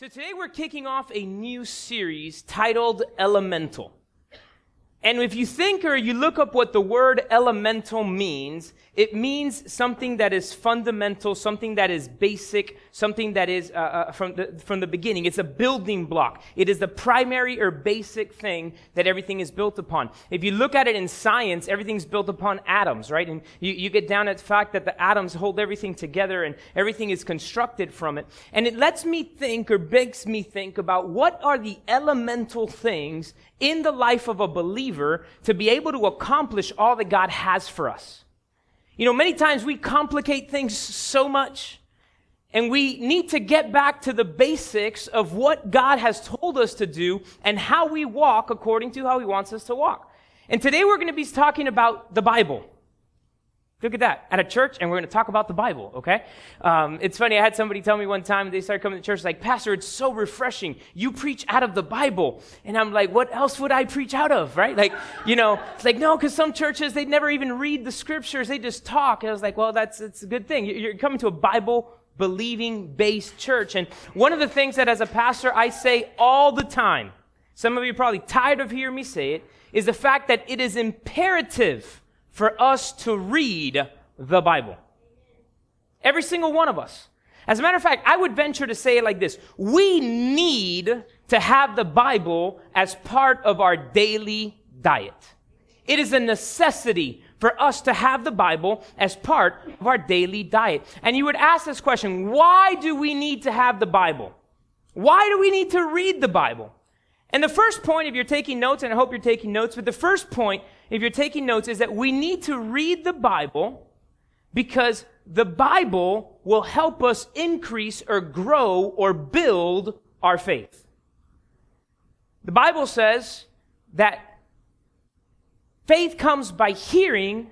So today we're kicking off a new series titled Elemental. And if you think or you look up what the word elemental means, it means something that is fundamental, something that is basic, something that is uh, uh, from, the, from the beginning. It's a building block. It is the primary or basic thing that everything is built upon. If you look at it in science, everything's built upon atoms, right? And you, you get down at the fact that the atoms hold everything together and everything is constructed from it. And it lets me think or makes me think about what are the elemental things in the life of a believer to be able to accomplish all that God has for us. You know, many times we complicate things so much, and we need to get back to the basics of what God has told us to do and how we walk according to how He wants us to walk. And today we're going to be talking about the Bible. Look at that. At a church, and we're going to talk about the Bible, okay? Um, it's funny, I had somebody tell me one time, they started coming to church, like, Pastor, it's so refreshing. You preach out of the Bible. And I'm like, what else would I preach out of, right? Like, you know, it's like, no, because some churches, they never even read the scriptures, they just talk. And I was like, well, that's, it's a good thing. You're coming to a Bible believing based church. And one of the things that as a pastor, I say all the time, some of you probably tired of hearing me say it, is the fact that it is imperative for us to read the Bible. Every single one of us. As a matter of fact, I would venture to say it like this. We need to have the Bible as part of our daily diet. It is a necessity for us to have the Bible as part of our daily diet. And you would ask this question, why do we need to have the Bible? Why do we need to read the Bible? And the first point, if you're taking notes, and I hope you're taking notes, but the first point, if you're taking notes, is that we need to read the Bible because the Bible will help us increase or grow or build our faith. The Bible says that faith comes by hearing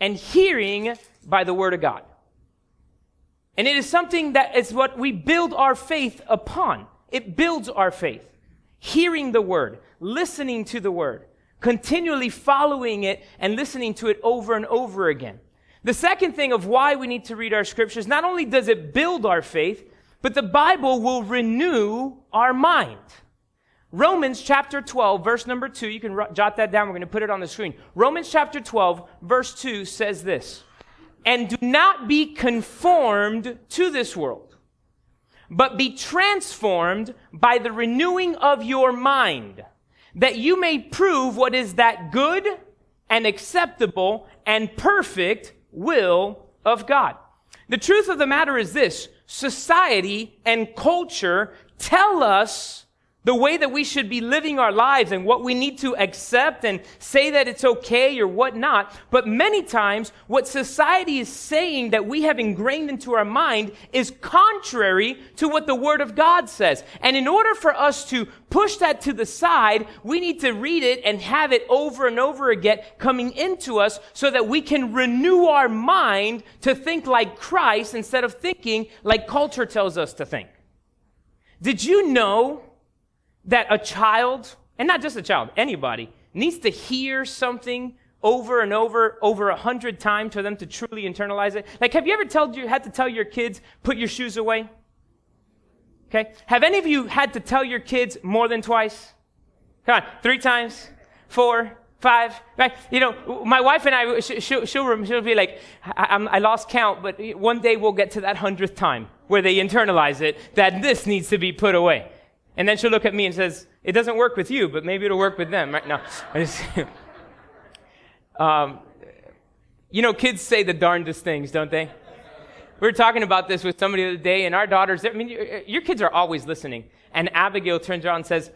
and hearing by the Word of God. And it is something that is what we build our faith upon. It builds our faith hearing the word, listening to the word, continually following it and listening to it over and over again. The second thing of why we need to read our scriptures, not only does it build our faith, but the Bible will renew our mind. Romans chapter 12, verse number 2, you can jot that down. We're going to put it on the screen. Romans chapter 12, verse 2 says this And do not be conformed to this world but be transformed by the renewing of your mind, that you may prove what is that good and acceptable and perfect will of God. The truth of the matter is this society and culture tell us the way that we should be living our lives and what we need to accept and say that it's okay or whatnot. But many times, what society is saying that we have ingrained into our mind is contrary to what the Word of God says. And in order for us to push that to the side, we need to read it and have it over and over again coming into us so that we can renew our mind to think like Christ instead of thinking like culture tells us to think. Did you know that a child, and not just a child, anybody, needs to hear something over and over, over a hundred times for them to truly internalize it? Like, have you ever told you, had to tell your kids, put your shoes away? Okay. Have any of you had to tell your kids more than twice? Come on, three times, four, five, right? You know, my wife and I, she'll, she'll, she'll be like, I, I, lost count, but one day we'll get to that hundredth time where they internalize it that this needs to be put away. And then she'll look at me and says, it doesn't work with you, but maybe it'll work with them, right? No. um, you know, kids say the darndest things, don't they? We were talking about this with somebody the other day, and our daughters, I mean, your kids are always listening. And Abigail turns around and says,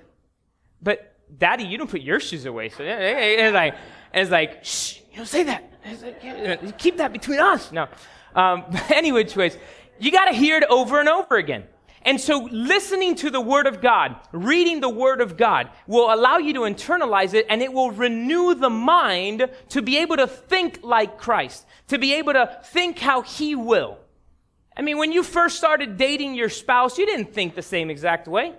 But daddy, you don't put your shoes away. So it's like, it's like, shh, you don't say that. Like, Keep that between us. No. Um, anyway, ways, you got to hear it over and over again. And so listening to the Word of God, reading the Word of God will allow you to internalize it and it will renew the mind to be able to think like Christ, to be able to think how He will. I mean, when you first started dating your spouse, you didn't think the same exact way.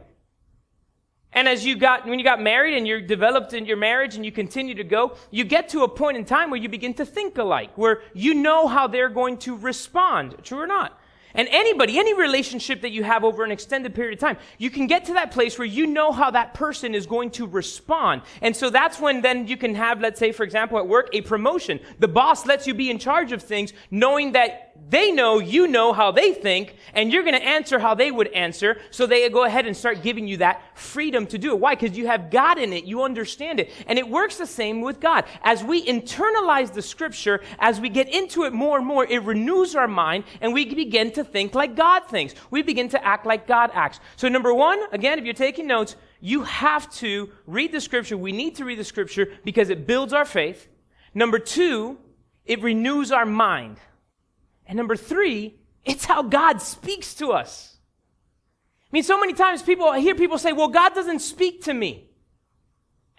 And as you got, when you got married and you're developed in your marriage and you continue to go, you get to a point in time where you begin to think alike, where you know how they're going to respond. True or not? And anybody, any relationship that you have over an extended period of time, you can get to that place where you know how that person is going to respond. And so that's when then you can have, let's say, for example, at work, a promotion. The boss lets you be in charge of things knowing that they know you know how they think and you're going to answer how they would answer. So they go ahead and start giving you that freedom to do it. Why? Because you have God in it. You understand it. And it works the same with God. As we internalize the scripture, as we get into it more and more, it renews our mind and we begin to think like God thinks. We begin to act like God acts. So number one, again, if you're taking notes, you have to read the scripture. We need to read the scripture because it builds our faith. Number two, it renews our mind. And number three, it's how God speaks to us. I mean, so many times people, I hear people say, well, God doesn't speak to me.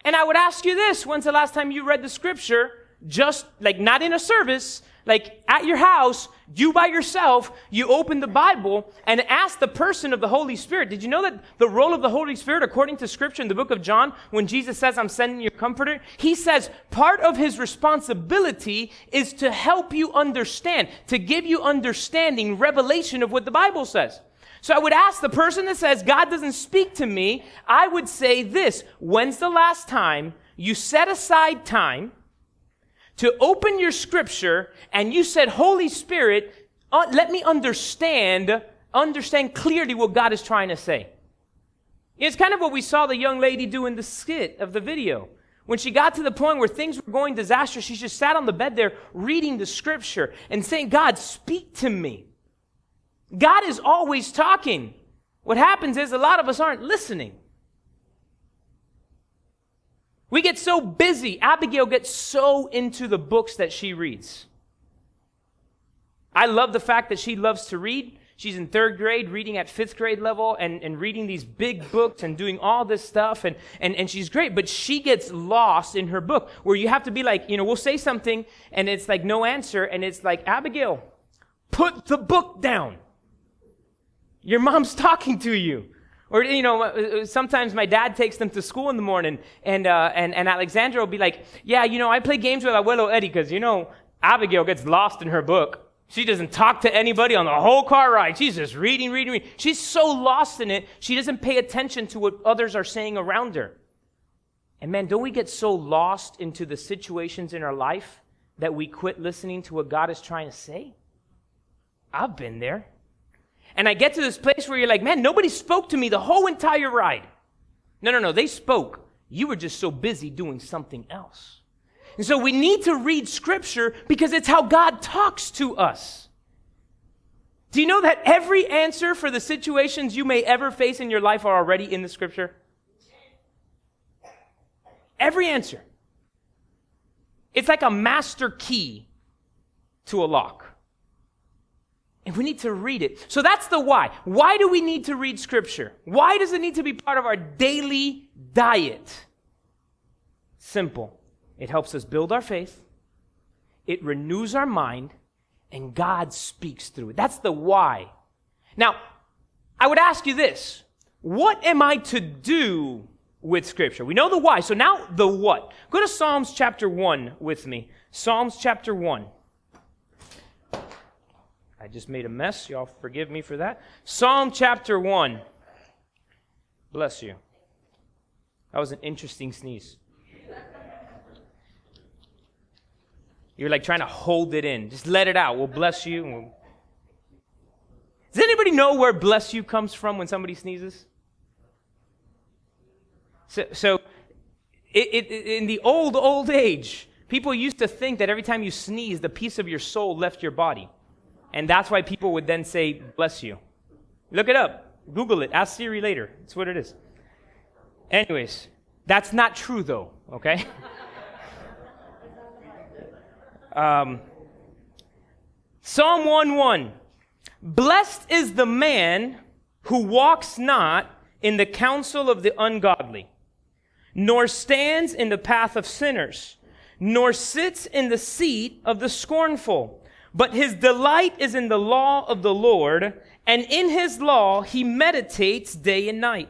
And I would ask you this, when's the last time you read the scripture, just like not in a service, like at your house, you by yourself, you open the Bible and ask the person of the Holy Spirit. Did you know that the role of the Holy Spirit, according to scripture in the book of John, when Jesus says, I'm sending you a comforter, he says part of his responsibility is to help you understand, to give you understanding, revelation of what the Bible says. So I would ask the person that says, God doesn't speak to me, I would say this, when's the last time you set aside time to open your scripture and you said, Holy Spirit, uh, let me understand, understand clearly what God is trying to say. It's kind of what we saw the young lady do in the skit of the video. When she got to the point where things were going disastrous, she just sat on the bed there reading the scripture and saying, God, speak to me. God is always talking. What happens is a lot of us aren't listening. We get so busy. Abigail gets so into the books that she reads. I love the fact that she loves to read. She's in third grade, reading at fifth grade level, and, and reading these big books and doing all this stuff, and, and, and she's great, but she gets lost in her book, where you have to be like, you know, we'll say something, and it's like no answer, and it's like, Abigail, put the book down. Your mom's talking to you. Or, you know, uh, uh, sometimes my dad takes them to school in the morning, and, uh, and, and Alexandra will be like, yeah, you know, I play games with Abuelo Eddie, because, you know, Abigail gets lost in her book. She doesn't talk to anybody on the whole car ride. She's just reading, reading, reading. She's so lost in it, she doesn't pay attention to what others are saying around her. And man, don't we get so lost into the situations in our life that we quit listening to what God is trying to say? I've been there. And I get to this place where you're like, man, nobody spoke to me the whole entire ride. No, no, no, they spoke. You were just so busy doing something else. And so we need to read scripture because it's how God talks to us. Do you know that every answer for the situations you may ever face in your life are already in the scripture? Every answer. It's like a master key to a lock. And we need to read it. So that's the why. Why do we need to read scripture? Why does it need to be part of our daily diet? Simple. It helps us build our faith. It renews our mind and God speaks through it. That's the why. Now, I would ask you this. What am I to do with scripture? We know the why. So now the what. Go to Psalms chapter 1 with me. Psalms chapter 1. I just made a mess. Y'all forgive me for that. Psalm chapter 1. Bless you. That was an interesting sneeze. You're like trying to hold it in. Just let it out. We'll bless you. We'll... Does anybody know where bless you comes from when somebody sneezes? So, so it, it, in the old, old age, people used to think that every time you sneezed, a piece of your soul left your body. And that's why people would then say, bless you. Look it up. Google it. Ask Siri later. That's what it is. Anyways, that's not true though, okay? um, Psalm 1 1. Blessed is the man who walks not in the counsel of the ungodly, nor stands in the path of sinners, nor sits in the seat of the scornful but his delight is in the law of the Lord, and in his law he meditates day and night.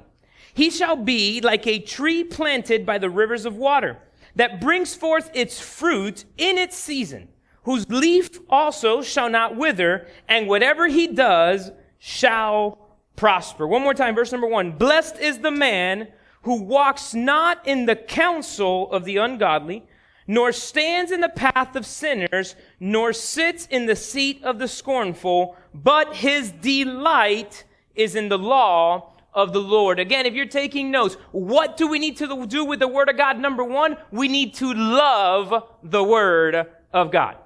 He shall be like a tree planted by the rivers of water that brings forth its fruit in its season, whose leaf also shall not wither, and whatever he does shall prosper. One more time, verse number one. Blessed is the man who walks not in the counsel of the ungodly, nor stands in the path of sinners, nor sits in the seat of the scornful, but his delight is in the law of the Lord. Again, if you're taking notes, what do we need to do with the Word of God? Number one, we need to love the Word of God.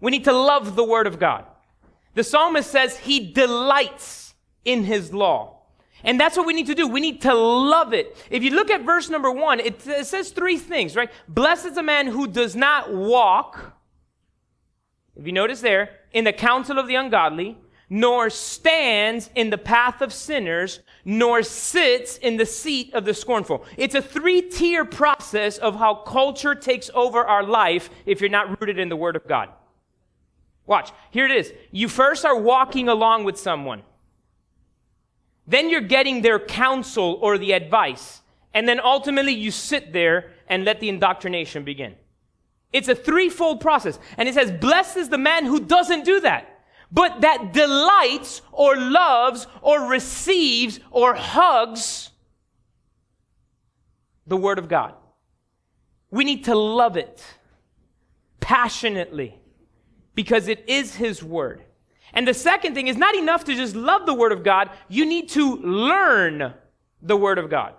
We need to love the Word of God. The psalmist says he delights in his law. And that's what we need to do. We need to love it. If you look at verse number one, it, it says three things, right? Blessed is a man who does not walk, if you notice there, in the counsel of the ungodly, nor stands in the path of sinners, nor sits in the seat of the scornful. It's a three tier process of how culture takes over our life if you're not rooted in the Word of God. Watch. Here it is. You first are walking along with someone. Then you're getting their counsel or the advice. And then ultimately you sit there and let the indoctrination begin. It's a threefold process. And it says, blessed is the man who doesn't do that, but that delights or loves or receives or hugs the word of God. We need to love it passionately because it is his word. And the second thing is not enough to just love the Word of God. You need to learn the Word of God.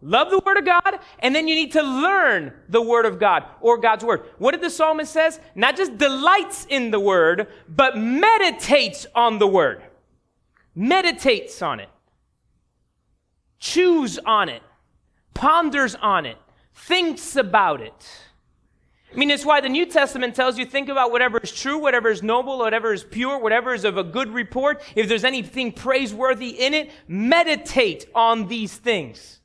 Love the Word of God, and then you need to learn the Word of God or God's Word. What did the psalmist says? Not just delights in the Word, but meditates on the Word. Meditates on it. Chews on it. Ponders on it. Thinks about it. I mean, it's why the New Testament tells you think about whatever is true, whatever is noble, whatever is pure, whatever is of a good report. If there's anything praiseworthy in it, meditate on these things.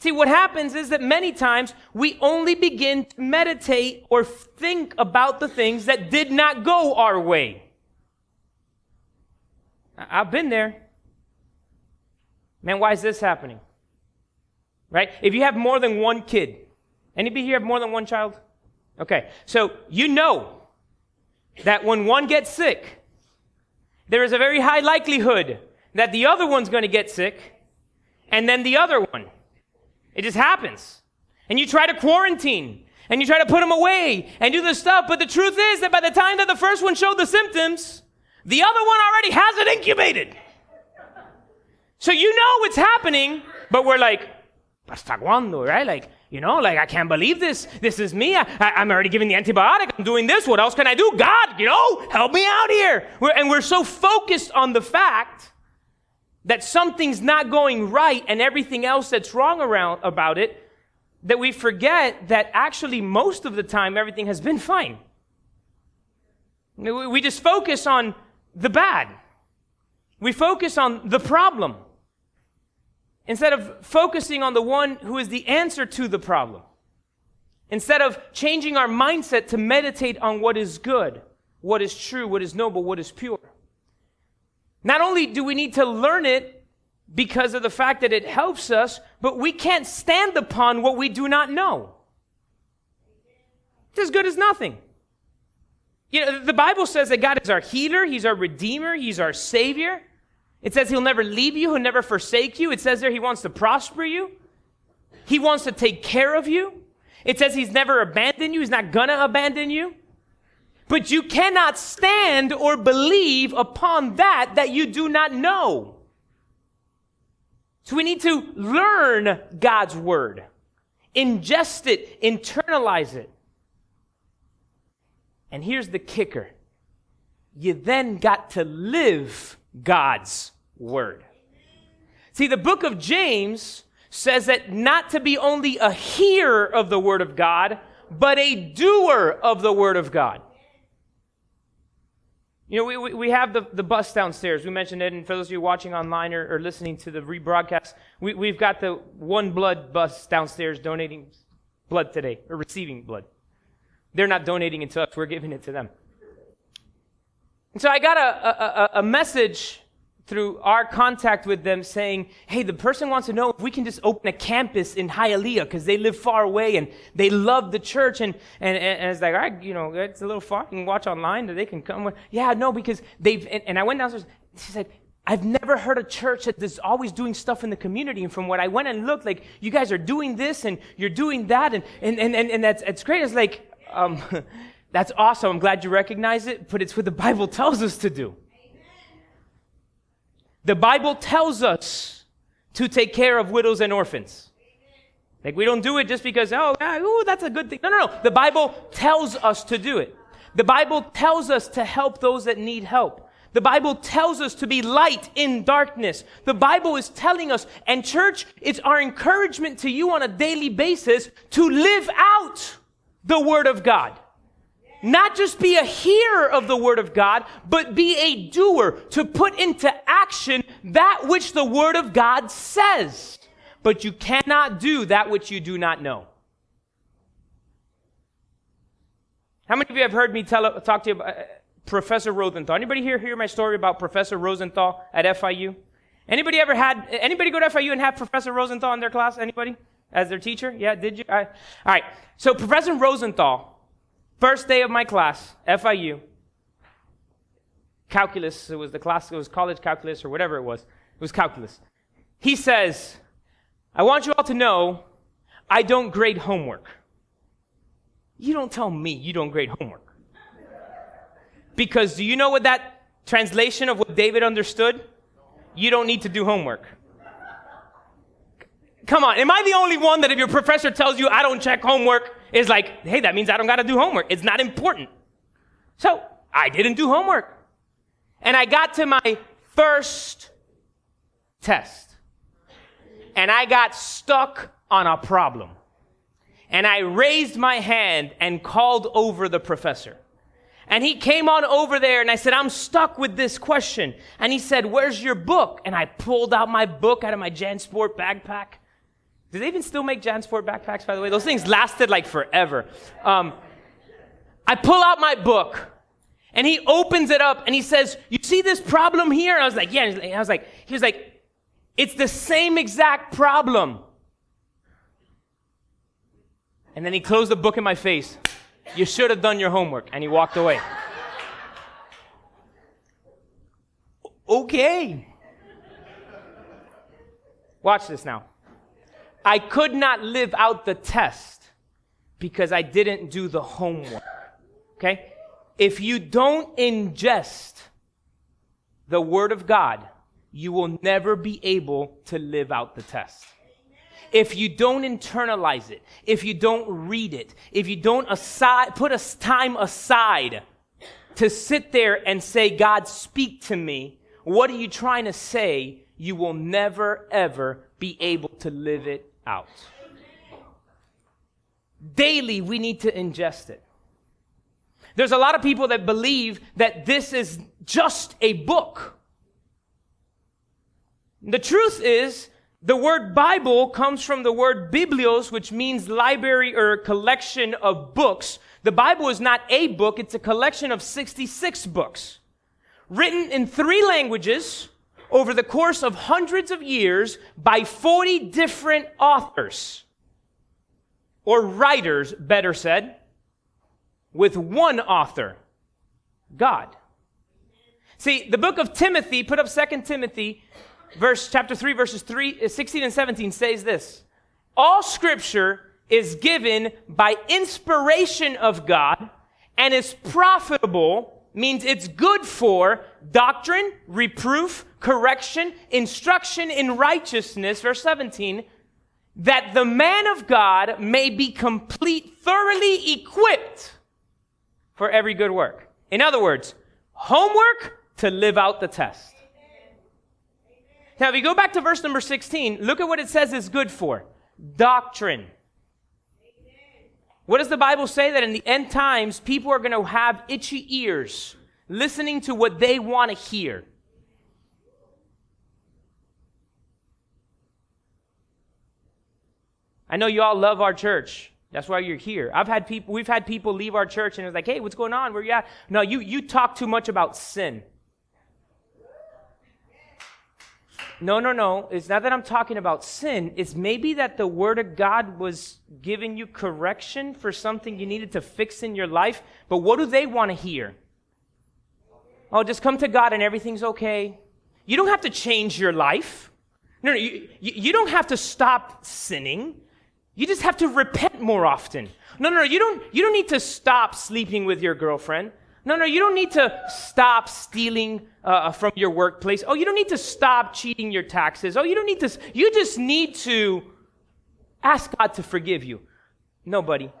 See, what happens is that many times we only begin to meditate or think about the things that did not go our way. I've been there. Man, why is this happening? Right? If you have more than one kid, Anybody here have more than one child? Okay, so you know that when one gets sick, there is a very high likelihood that the other one's going to get sick, and then the other one. It just happens. And you try to quarantine, and you try to put them away, and do this stuff, but the truth is that by the time that the first one showed the symptoms, the other one already has it incubated. So you know it's happening, but we're like, hasta cuándo, right? Like, you know, like, I can't believe this. This is me. I, am already giving the antibiotic. I'm doing this. What else can I do? God, you know, help me out here. We're, and we're so focused on the fact that something's not going right and everything else that's wrong around about it that we forget that actually most of the time everything has been fine. We just focus on the bad. We focus on the problem instead of focusing on the one who is the answer to the problem. Instead of changing our mindset to meditate on what is good, what is true, what is noble, what is pure. Not only do we need to learn it because of the fact that it helps us, but we can't stand upon what we do not know. It's as good as nothing. You know, the Bible says that God is our healer, He's our redeemer, He's our savior. It says he'll never leave you, he'll never forsake you. It says there he wants to prosper you. He wants to take care of you. It says he's never abandoned you, he's not gonna abandon you. But you cannot stand or believe upon that that you do not know. So we need to learn God's word, ingest it, internalize it. And here's the kicker. You then got to live God's word. See, the book of James says that not to be only a hearer of the word of God, but a doer of the word of God. You know, we, we, we have the, the bus downstairs. We mentioned it, and for those of you watching online or, or listening to the rebroadcast, we, we've got the One Blood bus downstairs donating blood today, or receiving blood. They're not donating it to us, we're giving it to them. And so I got a, a, a message through our contact with them saying, hey, the person wants to know if we can just open a campus in Hialeah because they live far away and they love the church. And, and, and it's like, all right, you know, it's a little far. You can watch online or they can come. Yeah, no, because they've, and, and I went downstairs. She said, I've never heard a church that is always doing stuff in the community. And from what I went and looked, like, you guys are doing this and you're doing that. And, and, and, and, and that's, it's great. It's like, um, that's awesome. I'm glad you recognize it, but it's what the Bible tells us to do. The Bible tells us to take care of widows and orphans. Like we don't do it just because, oh, ooh, that's a good thing. No, no, no. The Bible tells us to do it. The Bible tells us to help those that need help. The Bible tells us to be light in darkness. The Bible is telling us, and church, it's our encouragement to you on a daily basis to live out the Word of God. Not just be a hearer of the word of God, but be a doer to put into action that which the word of God says. But you cannot do that which you do not know. How many of you have heard me tell, talk to you about uh, Professor Rosenthal? Anybody here hear my story about Professor Rosenthal at FIU? Anybody ever had, anybody go to FIU and have Professor Rosenthal in their class? Anybody? As their teacher? Yeah, did you? all right. So Professor Rosenthal, First day of my class, FIU, calculus, it was the class, it was college calculus or whatever it was. It was calculus. He says, I want you all to know I don't grade homework. You don't tell me you don't grade homework. Because do you know what that translation of what David understood? You don't need to do homework. Come on, am I the only one that if your professor tells you I don't check homework, is like, hey, that means I don't got to do homework. It's not important. So I didn't do homework. And I got to my first test. And I got stuck on a problem. And I raised my hand and called over the professor. And he came on over there and I said, I'm stuck with this question. And he said, Where's your book? And I pulled out my book out of my JanSport backpack do they even still make JanSport backpacks, by the way? Those things lasted like forever. Um, I pull out my book and he opens it up and he says, You see this problem here? I was like, Yeah. I was like, He was like, It's the same exact problem. And then he closed the book in my face. You should have done your homework. And he walked away. okay. Watch this now. I could not live out the test because I didn't do the homework. Okay? If you don't ingest the Word of God, you will never be able to live out the test. If you don't internalize it, if you don't read it, if you don't aside, put a time aside to sit there and say, God, speak to me, what are you trying to say? You will never, ever be able to live it out. Daily, we need to ingest it. There's a lot of people that believe that this is just a book. The truth is, the word Bible comes from the word biblios, which means library or collection of books. The Bible is not a book, it's a collection of 66 books. Written in three languages, over the course of hundreds of years by 40 different authors, or writers, better said, with one author, God. See, the book of Timothy, put up Second Timothy, verse chapter 3, verses 3, uh, 16 and 17 says this. All scripture is given by inspiration of God and is profitable means it's good for doctrine, reproof, correction, instruction in righteousness, verse 17, that the man of God may be complete, thoroughly equipped for every good work. In other words, homework to live out the test. Now, if you go back to verse number 16, look at what it says is good for doctrine. What does the Bible say? That in the end times, people are going to have itchy ears listening to what they want to hear. I know you all love our church. That's why you're here. I've had people, we've had people leave our church and it's like, hey, what's going on? Where you at? No, you, you talk too much about sin. No, no, no. It's not that I'm talking about sin. It's maybe that the Word of God was giving you correction for something you needed to fix in your life. But what do they want to hear? Oh, just come to God and everything's okay. You don't have to change your life. No, no, you, you don't have to stop sinning. You just have to repent more often. No, no, no, you don't, you don't need to stop sleeping with your girlfriend. No, no, you don't need to stop stealing uh, from your workplace. Oh, you don't need to stop cheating your taxes. Oh, you don't need to, you just need to ask God to forgive you. Nobody.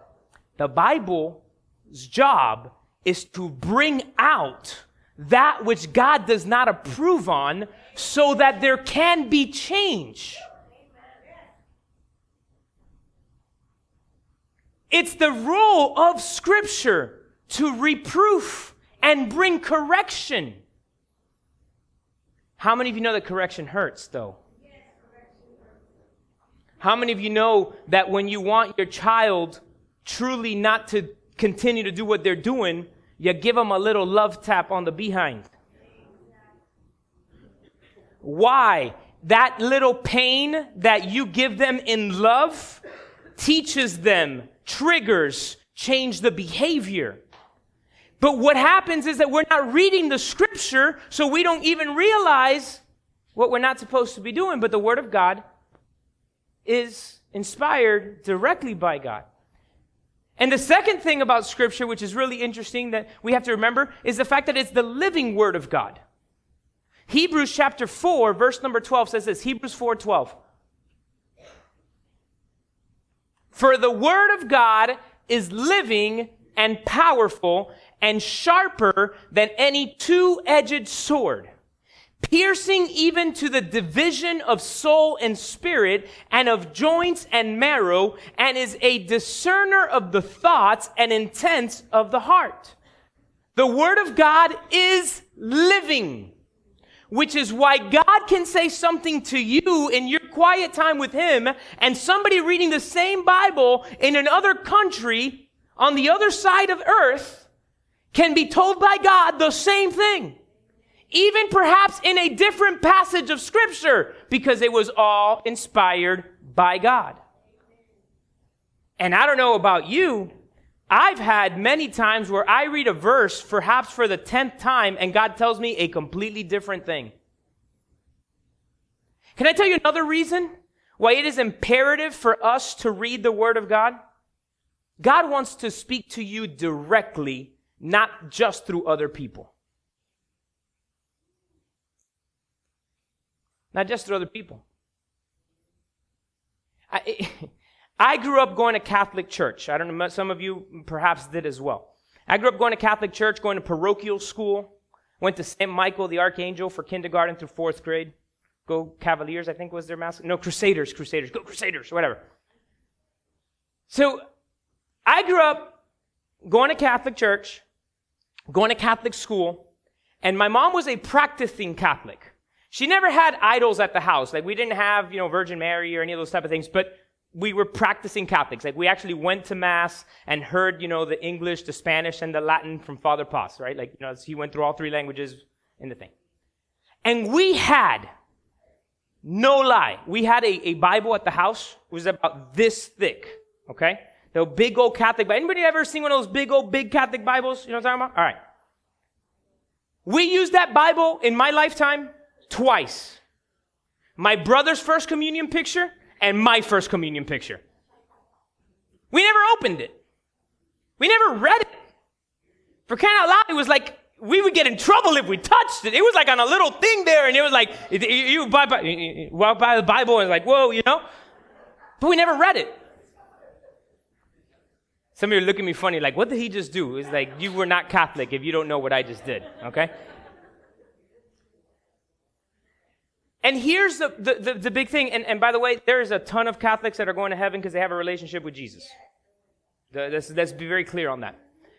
The Bible's job is to bring out that which God does not approve on so that there can be change. It's the role of Scripture to reproof and bring correction. How many of you know that correction hurts, though? How many of you know that when you want your child truly not to continue to do what they're doing, you give them a little love tap on the behind? Why? That little pain that you give them in love teaches them, triggers, change the behavior. But what happens is that we're not reading the scripture, so we don't even realize what we're not supposed to be doing. But the Word of God is inspired directly by God. And the second thing about scripture, which is really interesting that we have to remember, is the fact that it's the living Word of God. Hebrews chapter 4, verse number 12 says this Hebrews 4 12. For the Word of God is living and powerful and sharper than any two-edged sword, piercing even to the division of soul and spirit and of joints and marrow, and is a discerner of the thoughts and intents of the heart. The word of God is living, which is why God can say something to you in your quiet time with Him, and somebody reading the same Bible in another country on the other side of earth can be told by God the same thing. Even perhaps in a different passage of scripture because it was all inspired by God. And I don't know about you, I've had many times where I read a verse perhaps for the 10th time and God tells me a completely different thing. Can I tell you another reason why it is imperative for us to read the Word of God? God wants to speak to you directly not just through other people. Not just through other people. I, I grew up going to Catholic church. I don't know, some of you perhaps did as well. I grew up going to Catholic church, going to parochial school, went to St. Michael the Archangel for kindergarten through fourth grade. Go Cavaliers, I think was their mascot. No, Crusaders, Crusaders, go Crusaders, whatever. So I grew up going to Catholic church, going to Catholic school, and my mom was a practicing Catholic. She never had idols at the house. Like we didn't have, you know, Virgin Mary or any of those type of things, but we were practicing Catholics. Like we actually went to mass and heard, you know, the English, the Spanish, and the Latin from Father Paz, right? Like, you know, he went through all three languages in the thing. And we had, no lie, we had a, a Bible at the house. It was about this thick, okay? The big old Catholic Bible. Anybody ever seen one of those big old big Catholic Bibles? You know what I'm talking about? All right. We used that Bible in my lifetime twice. My brother's first communion picture and my first communion picture. We never opened it. We never read it. For crying out loud, it was like we would get in trouble if we touched it. It was like on a little thing there, and it was like you buy, walk by the Bible and like, whoa, you know. But we never read it. Some of you are looking at me funny, like, what did he just do? It's like, you were not Catholic if you don't know what I just did, okay? And here's the, the, the, the big thing, and, and by the way, there is a ton of Catholics that are going to heaven because they have a relationship with Jesus. Let's, let's be very clear on that.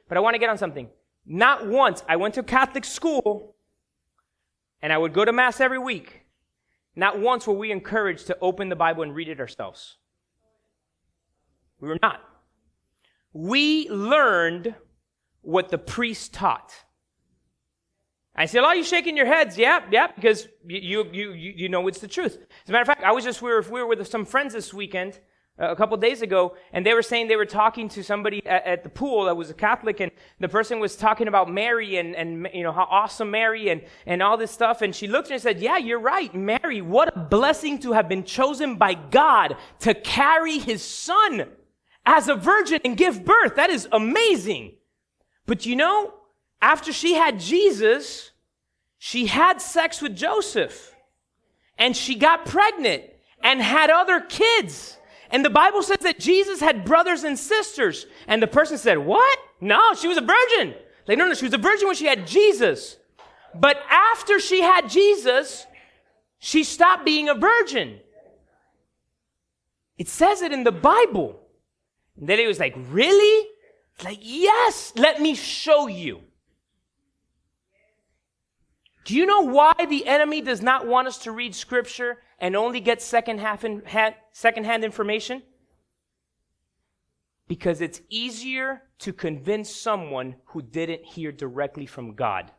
But I want to get on something. Not once, I went to Catholic school, and I would go to Mass every week. Not once were we encouraged to open the Bible and read it ourselves. We were not we learned what the priest taught. I said, "Are you shaking your heads?" Yeah, yeah, because you, you, you, you know it's the truth. As a matter of fact, I was just, we were, we were with some friends this weekend, uh, a couple days ago, and they were saying they were talking to somebody at, at, the pool that was a Catholic, and the person was talking about Mary and, and you know, how awesome Mary and, and all this stuff. And she looked and said, Yeah, you're right. Mary, what a blessing to have been chosen by God to carry his son as a virgin and give birth. That is amazing. But you know, after she had Jesus, she had sex with Joseph and she got pregnant and had other kids. And the Bible says that Jesus had brothers and sisters. And the person said, What? No, she was a virgin. Like, no, no, she was a virgin when she had Jesus. But after she had Jesus, she stopped being a virgin. It says it in the Bible. And then he was like, Really? Like, yes, let me show you. Do you know why the enemy does not want us to read scripture and only get second half in, hand, second-hand information? Because it's easier to convince someone who didn't hear directly from God.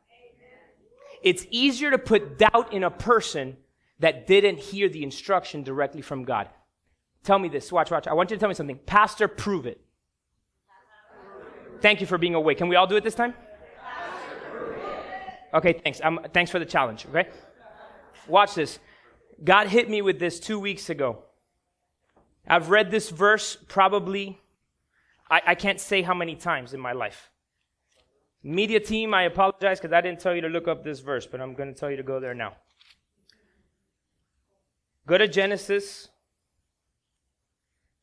It's easier to put doubt in a person that didn't hear the instruction directly from God. Tell me this. Watch, watch. I want you to tell me something. Pastor, prove it. Thank you for being awake. Can we all do it this time? Okay, thanks. Thanks for the challenge, okay? Watch this. God hit me with this two weeks ago. I've read this verse probably, I, I can't say how many times in my life. Media team, I apologize because I didn't tell you to look up this verse, but I'm going to tell you to go there now. Go to Genesis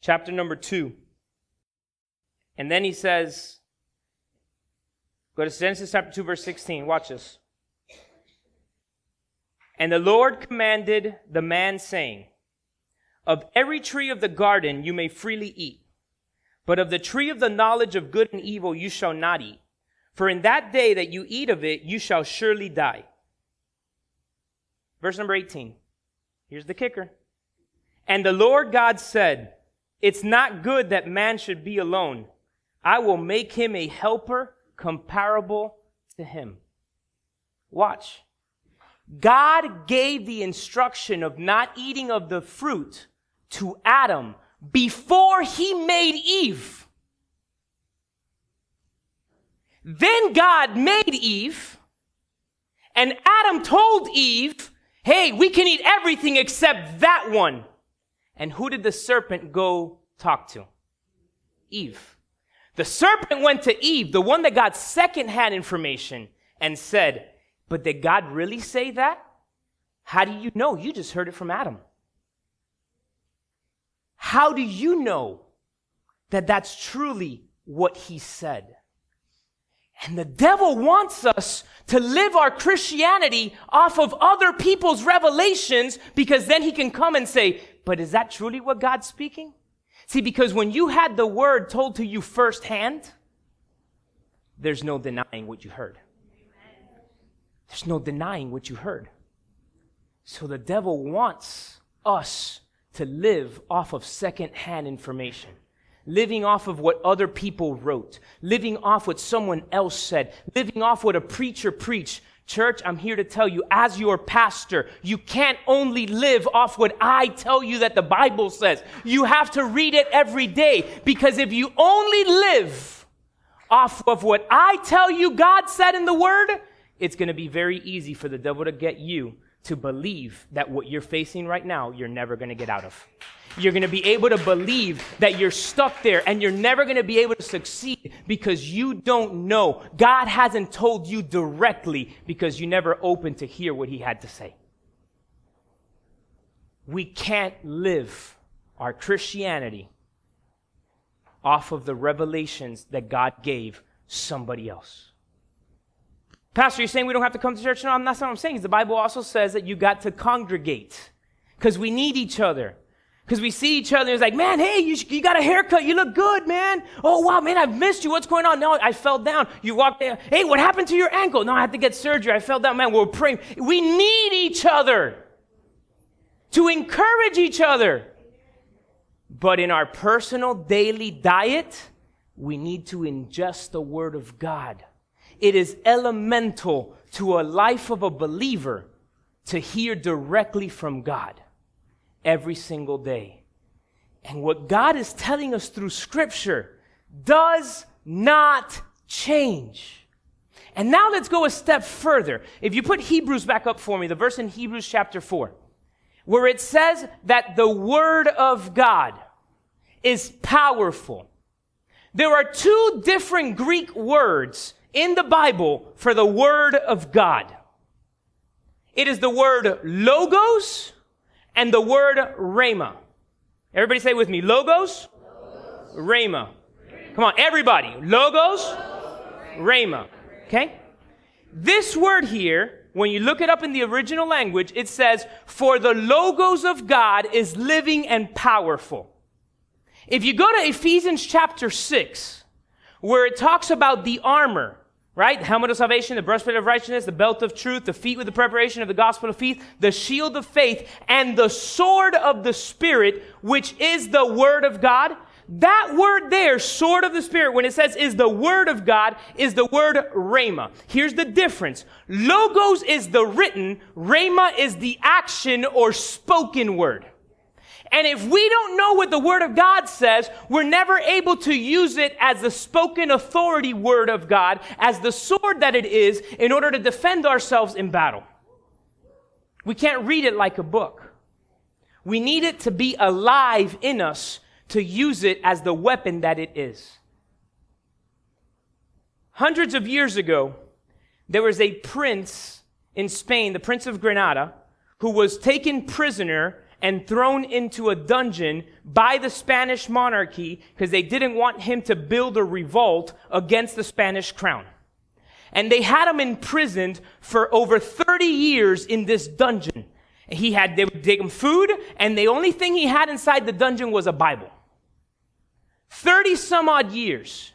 chapter number 2. And then he says, go to Genesis chapter 2, verse 16. Watch this. And the Lord commanded the man, saying, Of every tree of the garden you may freely eat, but of the tree of the knowledge of good and evil you shall not eat. For in that day that you eat of it, you shall surely die. Verse number 18. Here's the kicker. And the Lord God said, It's not good that man should be alone. I will make him a helper comparable to him. Watch. God gave the instruction of not eating of the fruit to Adam before he made Eve. Then God made Eve, and Adam told Eve, Hey, we can eat everything except that one. And who did the serpent go talk to? Eve. The serpent went to Eve, the one that got secondhand information, and said, but did God really say that? How do you know? You just heard it from Adam. How do you know that that's truly what he said? And the devil wants us to live our Christianity off of other people's revelations because then he can come and say, but is that truly what God's speaking? See, because when you had the word told to you firsthand, there's no denying what you heard. There's no denying what you heard. So the devil wants us to live off of secondhand information, living off of what other people wrote, living off what someone else said, living off what a preacher preached. Church, I'm here to tell you, as your pastor, you can't only live off what I tell you that the Bible says. You have to read it every day because if you only live off of what I tell you God said in the Word, it's going to be very easy for the devil to get you to believe that what you're facing right now, you're never going to get out of. You're going to be able to believe that you're stuck there and you're never going to be able to succeed because you don't know. God hasn't told you directly because you never opened to hear what he had to say. We can't live our Christianity off of the revelations that God gave somebody else. Pastor, you're saying we don't have to come to church? No, that's not what I'm saying. The Bible also says that you got to congregate because we need each other. Because we see each other, it's like, man, hey, you, you got a haircut. You look good, man. Oh, wow, man, I've missed you. What's going on? No, I fell down. You walked there. Hey, what happened to your ankle? No, I had to get surgery. I fell down. Man, we're praying. We need each other to encourage each other. But in our personal daily diet, we need to ingest the Word of God it is elemental to a life of a believer to hear directly from God every single day. And what God is telling us through scripture does not change. And now let's go a step further. If you put Hebrews back up for me, the verse in Hebrews chapter 4, where it says that the word of God is powerful. There are two different Greek words in the Bible for the word of God. It is the word logos and the word rhema. Everybody say with me, logos, logos. rhema. Come on, everybody. Logos, rhema. Okay? This word here, when you look it up in the original language, it says, for the logos of God is living and powerful. If you go to Ephesians chapter 6, where it talks about the armor, right? The helmet of salvation, the breastplate of righteousness, the belt of truth, the feet with the preparation of the gospel of faith, the shield of faith, and the sword of the Spirit, which is the word of God. That word there, sword of the Spirit, when it says is the word of God, is the word rhema. Here's the difference. Logos is the written, rhema is the action or spoken word. And if we don't know what the Word of God says, we're never able to use it as the spoken authority Word of God, as the sword that it is, in order to defend ourselves in battle. We can't read it like a book. We need it to be alive in us to use it as the weapon that it is. Hundreds of years ago, there was a prince in Spain, the Prince of Granada, who was taken prisoner and thrown into a dungeon by the Spanish monarchy because they didn't want him to build a revolt against the Spanish crown. And they had him imprisoned for over 30 years in this dungeon. He had, they would take him food, and the only thing he had inside the dungeon was a Bible. 30 some odd years.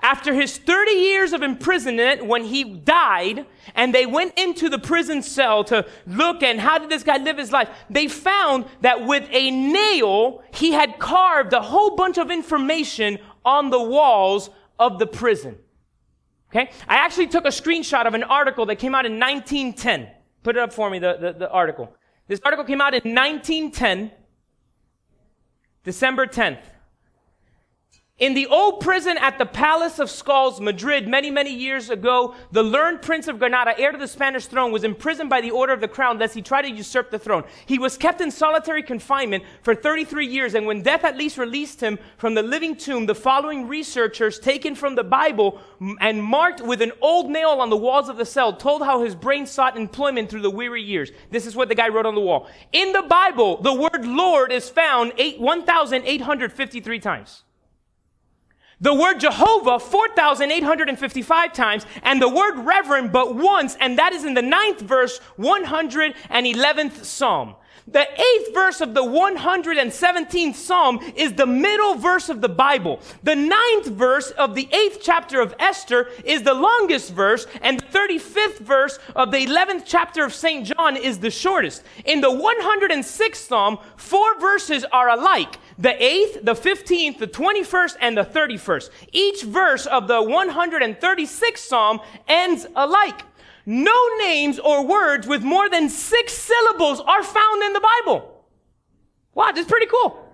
After his 30 years of imprisonment, when he died, and they went into the prison cell to look and how did this guy live his life, they found that with a nail, he had carved a whole bunch of information on the walls of the prison. Okay? I actually took a screenshot of an article that came out in 1910. Put it up for me, the, the, the article. This article came out in 1910, December 10th. In the old prison at the Palace of Skulls, Madrid, many, many years ago, the learned Prince of Granada, heir to the Spanish throne, was imprisoned by the order of the crown lest he try to usurp the throne. He was kept in solitary confinement for 33 years, and when death at least released him from the living tomb, the following researchers, taken from the Bible and marked with an old nail on the walls of the cell, told how his brain sought employment through the weary years. This is what the guy wrote on the wall. In the Bible, the word Lord is found 1,853 times. The word Jehovah 4,855 times and the word reverend but once, and that is in the ninth verse, 111th Psalm. The eighth verse of the 117th Psalm is the middle verse of the Bible. The ninth verse of the eighth chapter of Esther is the longest verse, and the 35th verse of the 11th chapter of St. John is the shortest. In the 106th Psalm, four verses are alike. The 8th, the 15th, the 21st, and the 31st. Each verse of the 136th Psalm ends alike no names or words with more than six syllables are found in the Bible. Wow, that's pretty cool.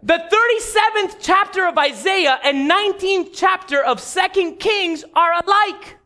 The 37th chapter of Isaiah and 19th chapter of 2nd Kings are alike.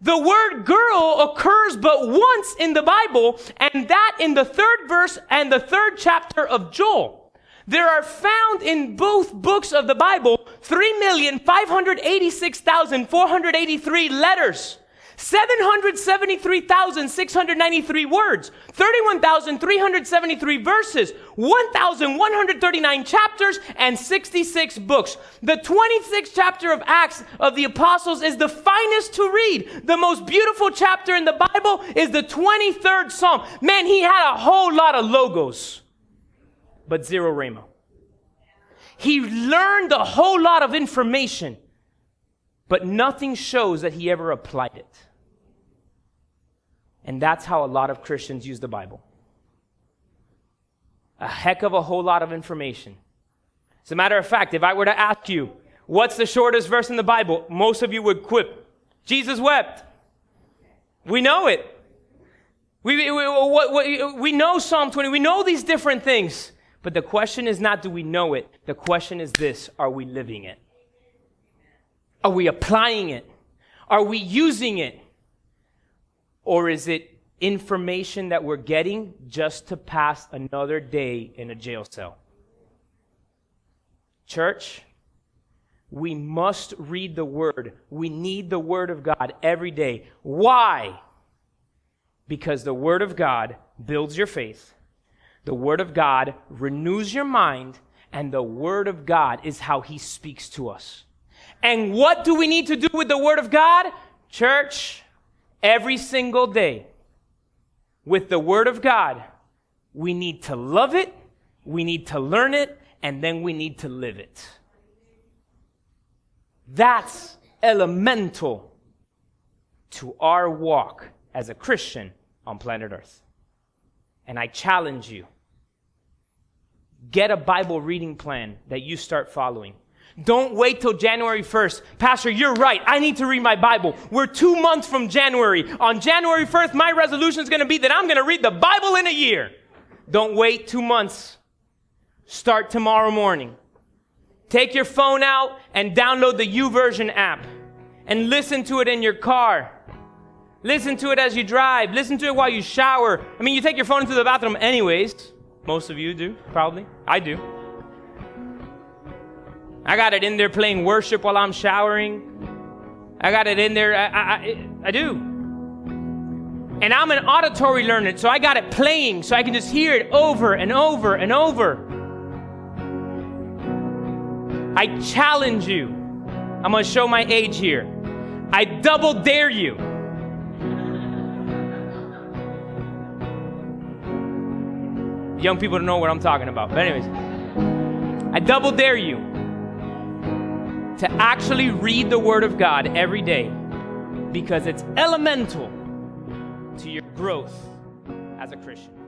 The word girl occurs but once in the Bible, and that in the third verse and the third chapter of Joel. There are found in both books of the Bible 3,586,483 letters. 773,693 words, 31,373 verses, 1,139 chapters, and 66 books. The 26th chapter of Acts of the Apostles is the finest to read. The most beautiful chapter in the Bible is the 23rd Psalm. Man, he had a whole lot of logos, but zero rhema. He learned a whole lot of information, but nothing shows that he ever applied it. And that's how a lot of Christians use the Bible. A heck of a whole lot of information. As a matter of fact, if I were to ask you, what's the shortest verse in the Bible? Most of you would quip, Jesus wept. We know it. We, we, we, we know Psalm 20. We know these different things. But the question is not do we know it? The question is this are we living it? Are we applying it? Are we using it? Or is it information that we're getting just to pass another day in a jail cell? Church, we must read the Word. We need the Word of God every day. Why? Because the Word of God builds your faith, the Word of God renews your mind, and the Word of God is how He speaks to us. And what do we need to do with the Word of God? Church, every single day, with the Word of God, we need to love it, we need to learn it, and then we need to live it. That's elemental to our walk as a Christian on planet Earth. And I challenge you get a Bible reading plan that you start following. Don't wait till January 1st. Pastor, you're right. I need to read my Bible. We're two months from January. On January 1st, my resolution is going to be that I'm going to read the Bible in a year. Don't wait two months. Start tomorrow morning. Take your phone out and download the YouVersion app and listen to it in your car. Listen to it as you drive. Listen to it while you shower. I mean, you take your phone into the bathroom anyways. Most of you do, probably. I do. I got it in there playing worship while I'm showering. I got it in there. I, I, I, do. And I'm an auditory learner, so I got it playing so I can just hear it over and over and over. I challenge you. I'm going to show my age here. I double dare you. Young people don't know what I'm talking about. But, anyways, I double dare you to actually read the Word of God every day because it's elemental to your growth as a Christian.